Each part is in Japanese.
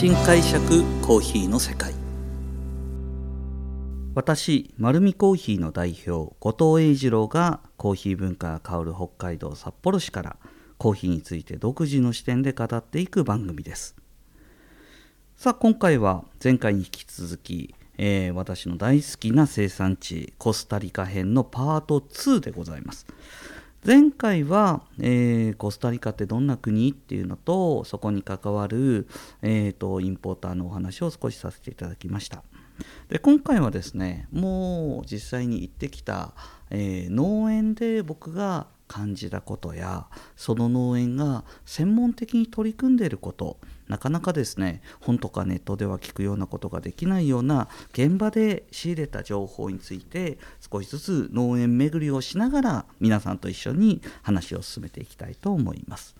新解釈コーヒーの世界。私丸見コーヒーの代表後藤英二郎がコーヒー文化が香る北海道札幌市からコーヒーについて独自の視点で語っていく番組です。さあ今回は前回に引き続き、えー、私の大好きな生産地コスタリカ編のパート2でございます。前回は、えー、コスタリカってどんな国っていうのとそこに関わる、えーと、インポーターのお話を少しさせていただきました。で今回はですねもう実際に行ってきた、えー、農園で僕が感じたことやその農園が専門的に取り組んでいることなかなかですね本とかネットでは聞くようなことができないような現場で仕入れた情報について少しずつ農園巡りをしながら皆さんと一緒に話を進めていきたいと思います。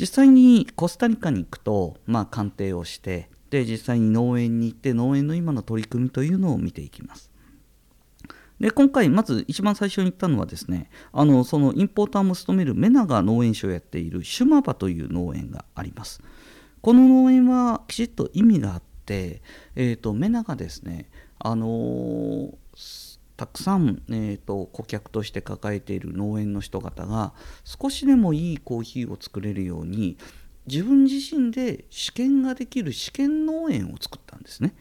実際にコスタリカに行くと、まあ、鑑定をしてで実際に農園に行って農園の今の取り組みというのを見ていきます。で今回まず一番最初に言ったのはですねあのそのインポーターも務めるメナが農園所をやっているシュマバという農園があります。この農園はきちっと意味があって、えーと、メナがですね、あのー、たくさん、えーと、顧客として抱えている農園の人方が少しでもいいコーヒーを作れるように自分自身で試験ができる試験農園を作ったんですね。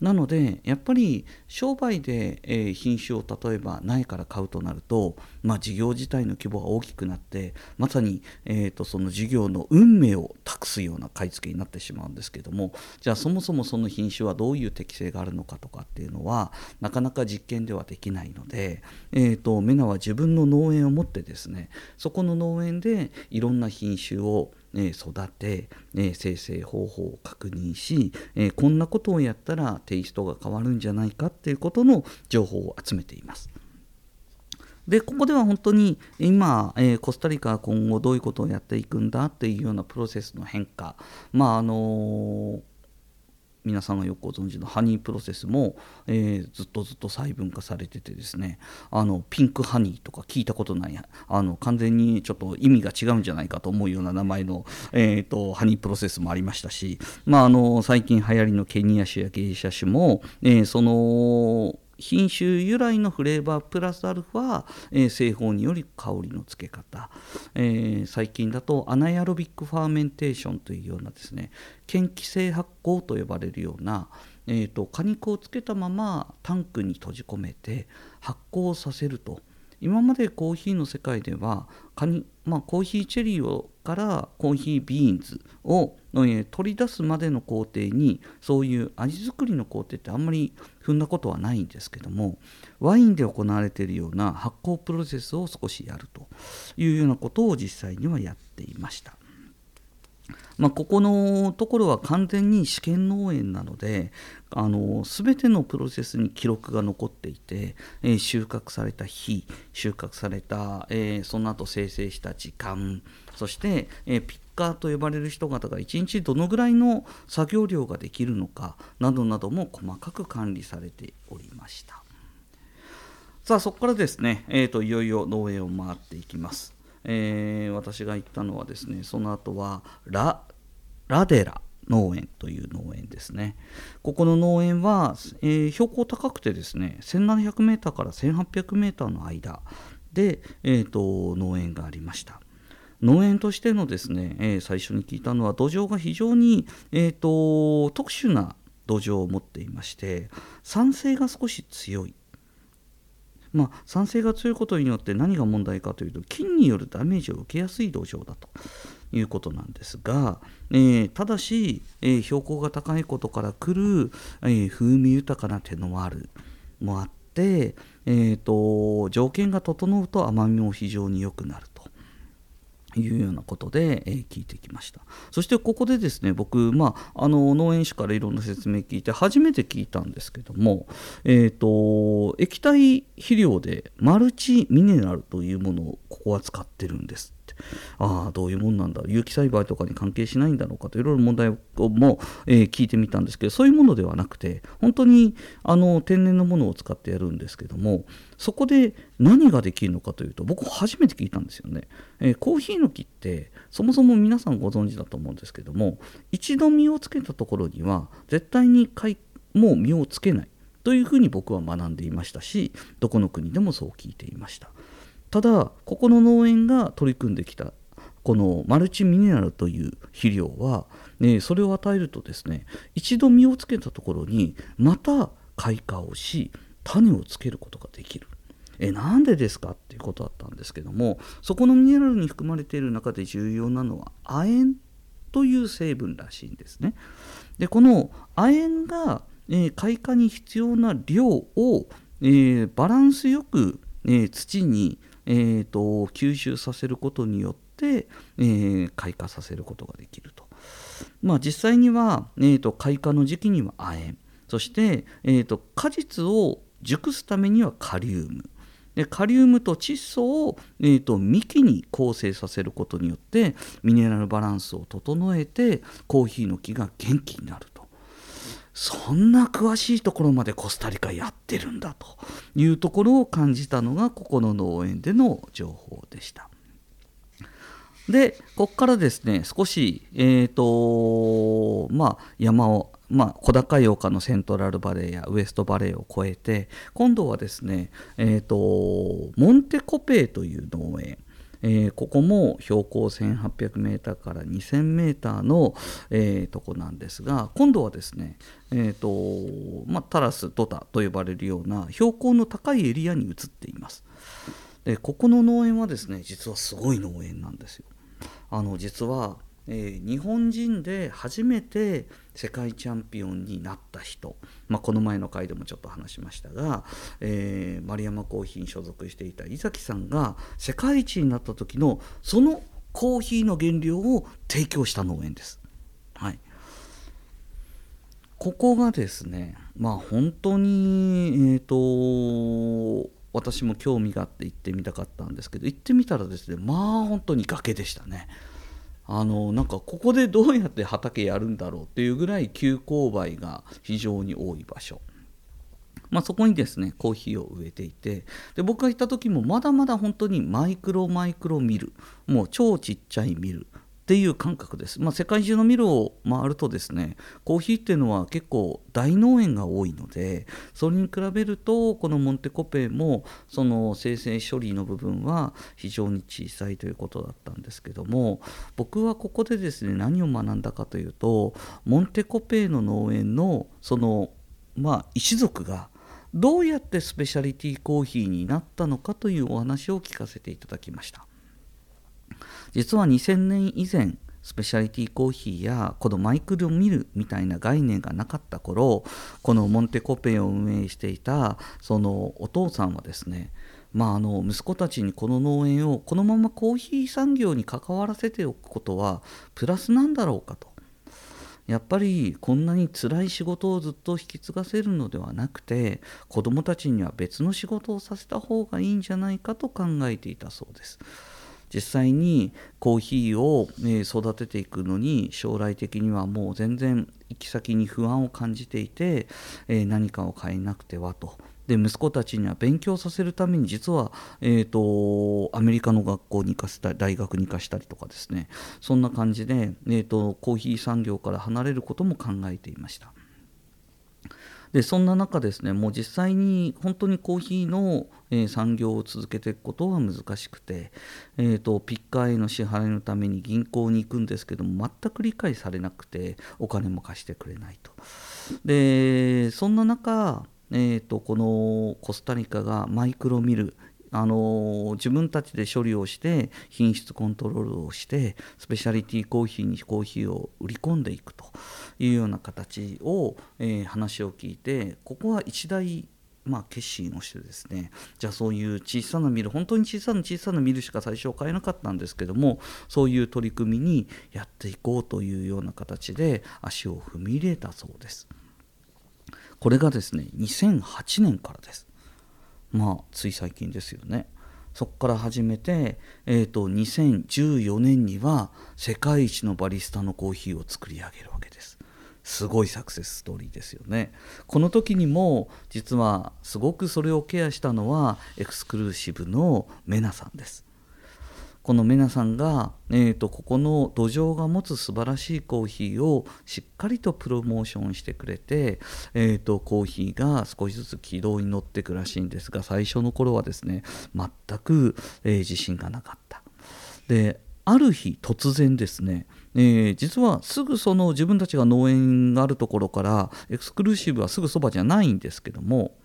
なのでやっぱり商売で、え、品種を例えば苗から買うとなると、まあ、事業自体の規模が大きくなってまさに、えーと、その事業の運命を託すような買い付けになってしまうんですけどもじゃあそもそもその品種はどういう適性があるのかとかっていうのはなかなか実験ではできないので、えーと、メナは自分の農園を持ってですねそこの農園でいろんな品種をえ育て、え生成方法を確認し、えこんなことをやったらテイストが変わるんじゃないかっていうことの情報を集めています。でここでは本当に今、えー、コスタリカは今後どういうことをやっていくんだっていうようなプロセスの変化まああのー皆さんがよくご存知のハニープロセスも、えー、ずっとずっと細分化されててですね。あのピンクハニーとか聞いたことないあの完全にちょっと意味が違うんじゃないかと思うような名前の、えーと、ハニープロセスもありましたし、まあ、あの最近流行りのケニア種やゲイシャ種も、えー、その品種由来のフレーバープラスアルファ、えー、製法により香りのつけ方、えー、最近だと anaerobic fermentation というようなですね嫌気性発酵と呼ばれるような、えーと、果肉をつけたままタンクに閉じ込めて発酵させると。今までコーヒーの世界ではカニ、まあ、コーヒーチェリーをからコーヒービーンズを、取り出すまでの工程にそういう味作りの工程ってあんまり踏んだことはないんですけどもワインで行われているような発酵プロセスを少しやるというようなことを実際にはやっていました。まあ、ここのところは完全に試験農園なのであの全てのプロセスに記録が残っていて、えー、収穫された日収穫された、えー、その後生成した時間そして、えー、ピッカーと呼ばれる人方が1日どのぐらいの作業量ができるのかなどなども細かく管理されておりました。さあそこからですね、えーと、いよいよ農園を回っていきます。えー、私が行ったのはですねその後はララデラ農園という農園ですね。ここの農園は、えー、標高高くてですね 1700m から 1800m の間で、えーと、農園がありました。農園としてのですね、えー、最初に聞いたのは土壌が非常に、えーと特殊な土壌を持っていまして酸性が少し強い。まあ、酸性が強いことによって何が問題かというと菌によるダメージを受けやすい土壌だということなんですが、えー、ただし、えー、標高が高いことからくる、えー、風味豊かな手のワールもあって、えーと条件が整うと甘みも非常に良くなるいうようなことで、えー、聞いてきました。そしてここでですね僕、まあ、あの農園主からいろんな説明聞いて初めて聞いたんですけども、えーと、液体肥料でマルチミネラルというものをここは使ってるんです。って。ああどういうもんなんだ？有機栽培とかに関係しないんだろうかと。いろいろ問題をも、えー、聞いてみたんですけどそういうものではなくて本当にあの天然のものを使ってやるんですけどもそこで何ができるのかというと僕初めて聞いたんですよね、えー、コーヒーの木ってそもそも皆さんご存知だと思うんですけども一度実をつけたところには絶対にもう実をつけないというふうに僕は学んでいましたしどこの国でもそう聞いていました。ただここの農園が取り組んできたこのマルチミネラルという肥料は、ね、それを与えるとですね一度実をつけたところにまた開花をし種をつけることができるえなんでですかっていうことだったんですけどもそこのミネラルに含まれている中で重要なのは亜鉛という成分らしいんですね。でこの亜鉛が、えー、開花に必要な量を、えー、バランスよく、えー、土に、えーと、吸収させることによって、えー、開花させることができると。まあ、実際には、えーと、開花の時期には亜鉛。そして、えーと果実を熟すためにはカリウム。でカリウムと窒素を、えーと、幹に構成させることによってミネラルバランスを整えてコーヒーの木が元気になるそんな詳しいところまでコスタリカやってるんだというところを感じたのがここの農園での情報でした。でここからですね少し、えーとまあ、山をまあ、小高い丘のセントラルバレーやウエストバレーを越えて今度はですね、えーと、モンテコペイという農園えー、ここも標高 1800m から 2000m の、えー、とこなんですが今度はですね、えーとまあ、タラストタと呼ばれるような標高の高いエリアに移っています。でここの農園はですね実はすごい農園なんですよ。あの実はえー、日本人で初めて世界チャンピオンになった人、まあ、この前の回でもちょっと話しましたが、えー、丸山コーヒーに所属していた井崎さんが世界一になった時のそのコーヒーの原料を提供した農園です。はい、ここがですねまあ本当にえっ、ー、と私も興味があって行ってみたかったんですけど行ってみたらですねまあ本当に崖でしたね。あのなんかここでどうやって畑やるんだろうっていうぐらい急勾配が非常に多い場所。まあ、そこにですねコーヒーを植えていてで僕が行った時もまだまだ本当にマイクロマイクロミルもう超ちっちゃいミルっていう感覚です。まあ、世界中のミルを回るとですねコーヒーっていうのは結構大農園が多いのでそれに比べるとこのモンテコペもその生成処理の部分は非常に小さいということだったんですけども僕はここでですね何を学んだかというとモンテコペの農園のそのまあ一族がどうやってスペシャリティコーヒーになったのかというお話を聞かせていただきました。実は2000年以前スペシャリティコーヒーやこのマイクロミルみたいな概念がなかった頃このモンテコペイを運営していたそのお父さんはですねまあ、あの息子たちにこの農園をこのままコーヒー産業に関わらせておくことはプラスなんだろうかとやっぱりこんなに辛い仕事をずっと引き継がせるのではなくて子どもたちには別の仕事をさせた方がいいんじゃないかと考えていたそうです。実際にコーヒーを、育てていくのに将来的にはもう全然行き先に不安を感じていて、何かを変えなくてはと。で息子たちには勉強させるために実は、えーと、アメリカの学校に行かせたり大学に行かしたりとかですねそんな感じで、えーとコーヒー産業から離れることも考えていました。でそんな中ですねもう実際に本当にコーヒーの、え、産業を続けていくことは難しくて、えーと、ピッカーへの支払いのために銀行に行くんですけども全く理解されなくてお金も貸してくれないと。でそんな中えーとこのコスタリカがマイクロミルあの自分たちで処理をして品質コントロールをしてスペシャリティコーヒーにコーヒーを売り込んでいくというような形を、えー、話を聞いてここは一大まあ、決心をしてですねじゃあそういう小さなミル本当に小さな小さなミルしか最初は買えなかったんですけどもそういう取り組みにやっていこうというような形で足を踏み入れたそうです。これがですね2008年からです。まあつい最近ですよね。そこから始めて、えーと、2014年には世界一のバリスタのコーヒーを作り上げるわけです。すごいサクセスストーリーですよね。この時にも実はすごくそれをケアしたのはエクスクルーシブのメナさんです。このメナさんが、えーと、ここの土壌が持つ素晴らしいコーヒーをしっかりとプロモーションしてくれて、えーと、コーヒーが少しずつ軌道に乗ってくらしいんですが最初の頃はですね全く、えー、自信がなかった。である日突然ですね、えー、実はすぐその自分たちが農園があるところからエクスクルーシブはすぐそばじゃないんですけども、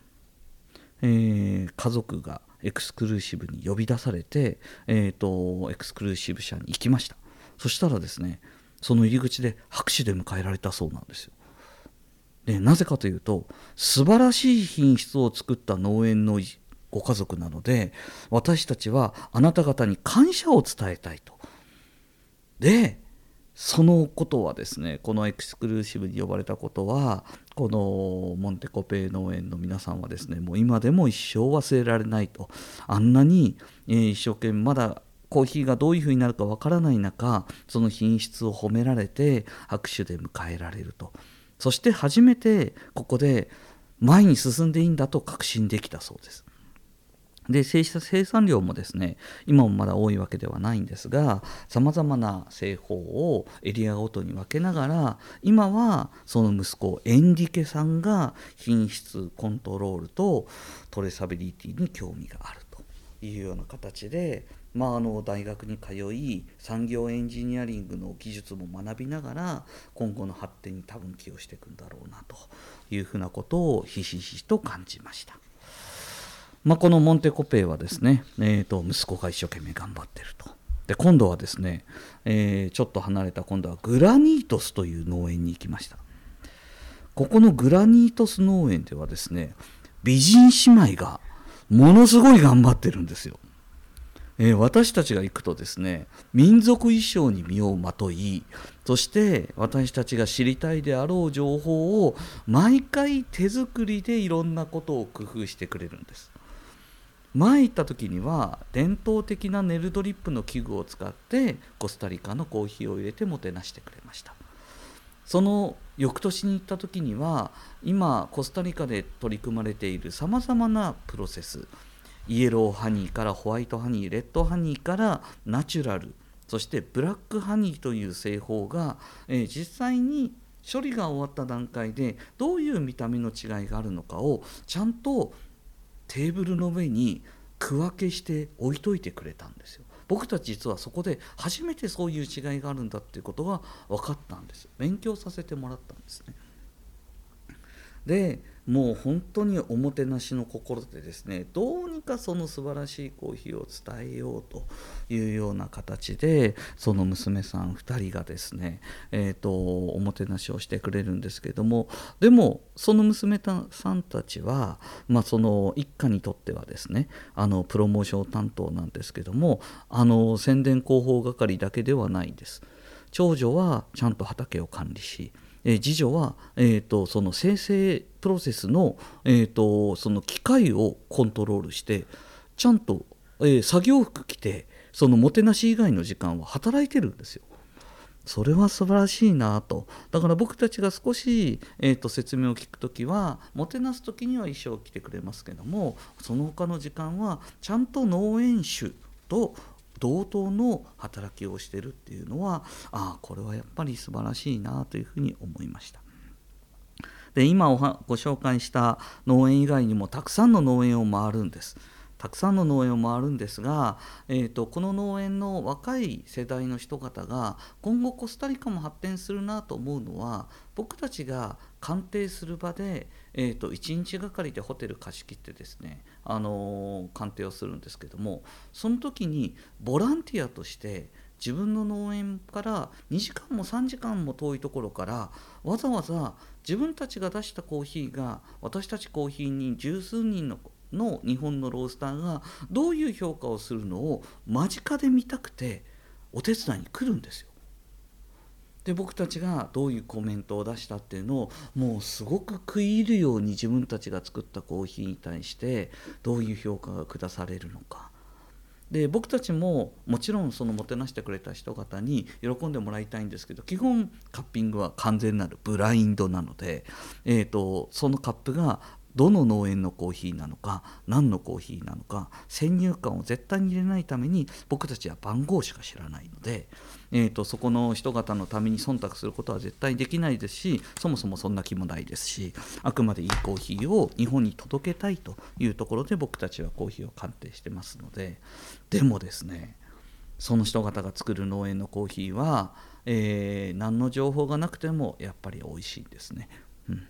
えー、家族がエクスクルーシブに呼び出されて、えーと、エクスクルーシブ社に行きました。そしたらですねその入り口で拍手で迎えられたそうなんですよ。でなぜかというと素晴らしい品質を作った農園のご家族なので私たちはあなた方に感謝を伝えたいと。でそのことはですねこのエクスクルーシブに呼ばれたことはこのモンテコペ農園の皆さんはですねもう今でも一生忘れられないと。あんなに、えー、一生懸命まだコーヒーがどういうふうになるかわからない中その品質を褒められて拍手で迎えられると。そして初めてここで前に進んでいいんだと確信できたそうです。で生産量もですね今もまだ多いわけではないんですがさまざまな製法をエリアごとに分けながら今はその息子エンリケさんが品質コントロールとトレーサビリティに興味があるというような形で、まあ、あの大学に通い産業エンジニアリングの技術も学びながら今後の発展に多分寄与していくんだろうなというふうなことをひしひしと感じました。まあ、このモンテコペイはですね、えー、と息子が一生懸命頑張ってると。で今度はですね、えー、ちょっと離れた今度はグラニートスという農園に行きました。ここのグラニートス農園ではですね美人姉妹がものすごい頑張ってるんですよ。えー、私たちが行くとですね民族衣装に身をまといそして私たちが知りたいであろう情報を毎回手作りでいろんなことを工夫してくれるんです。前行った時には伝統的なネルドリップの器具を使ってコスタリカのコーヒーを入れてもてなしてくれました。その翌年に行った時には今コスタリカで取り組まれているさまざまなプロセス。イエローハニーからホワイトハニーレッドハニーからナチュラル。そしてブラックハニーという製法が、えー、実際に処理が終わった段階でどういう見た目の違いがあるのかをちゃんとテーブルの上に区分けして置いといてくれたんですよ。僕たち実はそこで初めてそういう違いがあるんだっていうことが分かったんです勉強させてもらったんですね。でもう本当におもてなしの心でですねどうにかその素晴らしいコーヒーを伝えようというような形でその娘さん2人がですね、えーと、おもてなしをしてくれるんですけどもでもその娘さんたちは、まあ、その一家にとってはですねあのプロモーション担当なんですけどもあの宣伝広報係だけではないんです。長女はちゃんと畑を管理しえー、次女は、えーと、その生成プロセスの,、えーと、その機械をコントロールしてちゃんと、えー、作業服着てそのもてなし以外の時間は働いてるんですよ。それは素晴らしいなとだから僕たちが少し、えーと、説明を聞く時はもてなす時には衣装を着てくれますけどもその他の時間はちゃんと農園主と同等の働きをしてるっていうのはああこれはやっぱり素晴らしいなというふうに思いました。で今おはご紹介した農園以外にもたくさんの農園を回るんです。たくさんの農園を回るんですが、えーと、この農園の若い世代の人方が今後コスタリカも発展するなと思うのは僕たちが鑑定する場で、えーと、1日がかりでホテル貸し切ってですね、あのー、鑑定をするんですけどもその時にボランティアとして自分の農園から2時間も3時間も遠いところからわざわざ自分たちが出したコーヒーが私たちコーヒーに十数人のの日本のロースターがどういう評価をするのを間近で見たくてお手伝いに来るんですよ。で僕たちがどういうコメントを出したっていうのをもうすごく食い入るように自分たちが作ったコーヒーに対してどういう評価が下されるのか。で僕たちももちろんそのもてなしてくれた人方に喜んでもらいたいんですけど基本カッピングは完全なるブラインドなので、えーと、そのカップがどの農園のコーヒーなのか何のコーヒーなのか先入観を絶対に入れないために僕たちは番号しか知らないので、えーと、そこの人方のために忖度することは絶対できないですしそもそもそんな気もないですしあくまでいいコーヒーを日本に届けたいというところで僕たちはコーヒーを鑑定してますのででもですねその人方が作る農園のコーヒーは、えー、何の情報がなくてもやっぱり美味しいですね。うん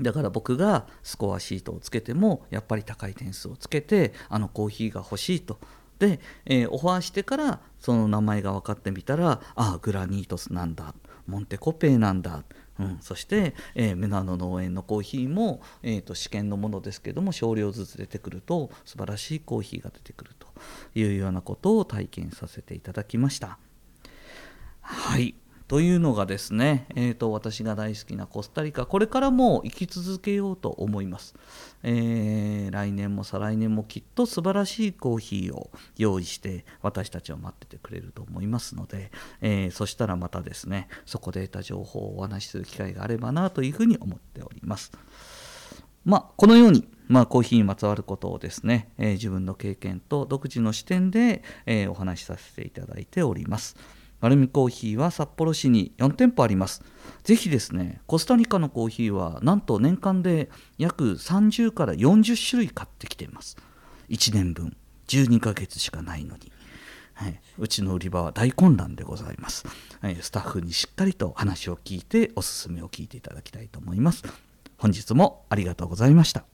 だから僕がスコアシートをつけてもやっぱり高い点数をつけてあのコーヒーが欲しいと。で、えー、オファーしてからその名前が分かってみたらああグラニートスなんだ。モンテコペイなんだ、うん、そして、えー、メナノ農園のコーヒーも、えーと、試験のものですけども少量ずつ出てくると素晴らしいコーヒーが出てくるというようなことを体験させていただきました。はい。というのがですね、えーと、私が大好きなコスタリカ。これからも生き続けようと思います、えー、来年も再来年もきっと素晴らしいコーヒーを用意して私たちを待っててくれると思いますので、えー、そしたらまたですねそこで得た情報をお話しする機会があればなというふうに思っております。まあ、このようにまあ、コーヒーにまつわることをですね、えー、自分の経験と独自の視点で、え、お話しさせていただいております。丸見コーヒーは札幌市に4店舗あります。ぜひですね、コスタリカのコーヒーはなんと年間で約30から40種類買ってきています。1年分、12ヶ月しかないのに。はい、うちの売り場は大混乱でございます、はい、スタッフにしっかりと話を聞いておすすめを聞いていただきたいと思います本日もありがとうございました